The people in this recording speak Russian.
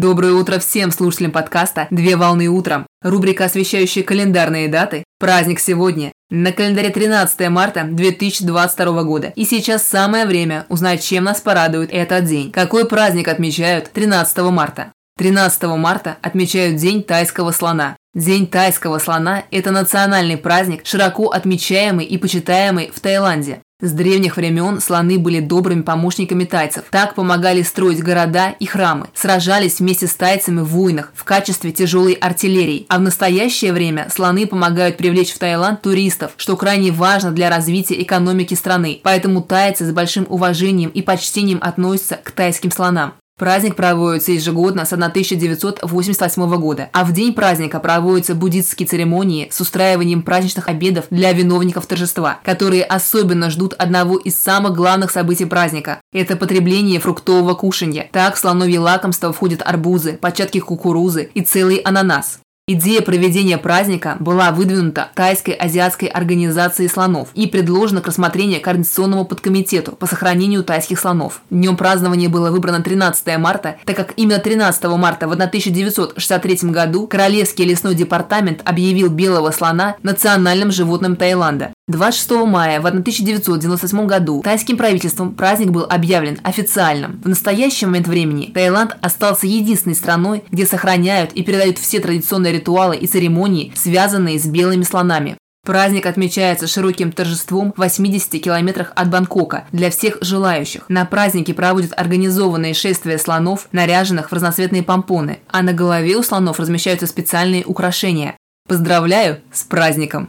Доброе утро всем слушателям подкаста «Две волны утром». Рубрика, освещающая календарные даты. Праздник сегодня. На календаре 13 марта 2022 года. И сейчас самое время узнать, чем нас порадует этот день. Какой праздник отмечают 13 марта? 13 марта отмечают День тайского слона. День тайского слона – это национальный праздник, широко отмечаемый и почитаемый в Таиланде. С древних времен слоны были добрыми помощниками тайцев. Так помогали строить города и храмы, сражались вместе с тайцами в войнах в качестве тяжелой артиллерии. А в настоящее время слоны помогают привлечь в Таиланд туристов, что крайне важно для развития экономики страны. Поэтому тайцы с большим уважением и почтением относятся к тайским слонам. Праздник проводится ежегодно с 1988 года, а в день праздника проводятся буддистские церемонии с устраиванием праздничных обедов для виновников торжества, которые особенно ждут одного из самых главных событий праздника – это потребление фруктового кушанья. Так в слоновье лакомство входят арбузы, початки кукурузы и целый ананас. Идея проведения праздника была выдвинута Тайской азиатской организацией слонов и предложена к рассмотрению Координационному подкомитету по сохранению тайских слонов. Днем празднования было выбрано 13 марта, так как именно 13 марта в 1963 году Королевский лесной департамент объявил белого слона национальным животным Таиланда. 26 мая в 1998 году тайским правительством праздник был объявлен официальным. В настоящий момент времени Таиланд остался единственной страной, где сохраняют и передают все традиционные ритуалы и церемонии, связанные с белыми слонами. Праздник отмечается широким торжеством в 80 километрах от Бангкока для всех желающих. На празднике проводят организованные шествия слонов, наряженных в разноцветные помпоны, а на голове у слонов размещаются специальные украшения. Поздравляю с праздником!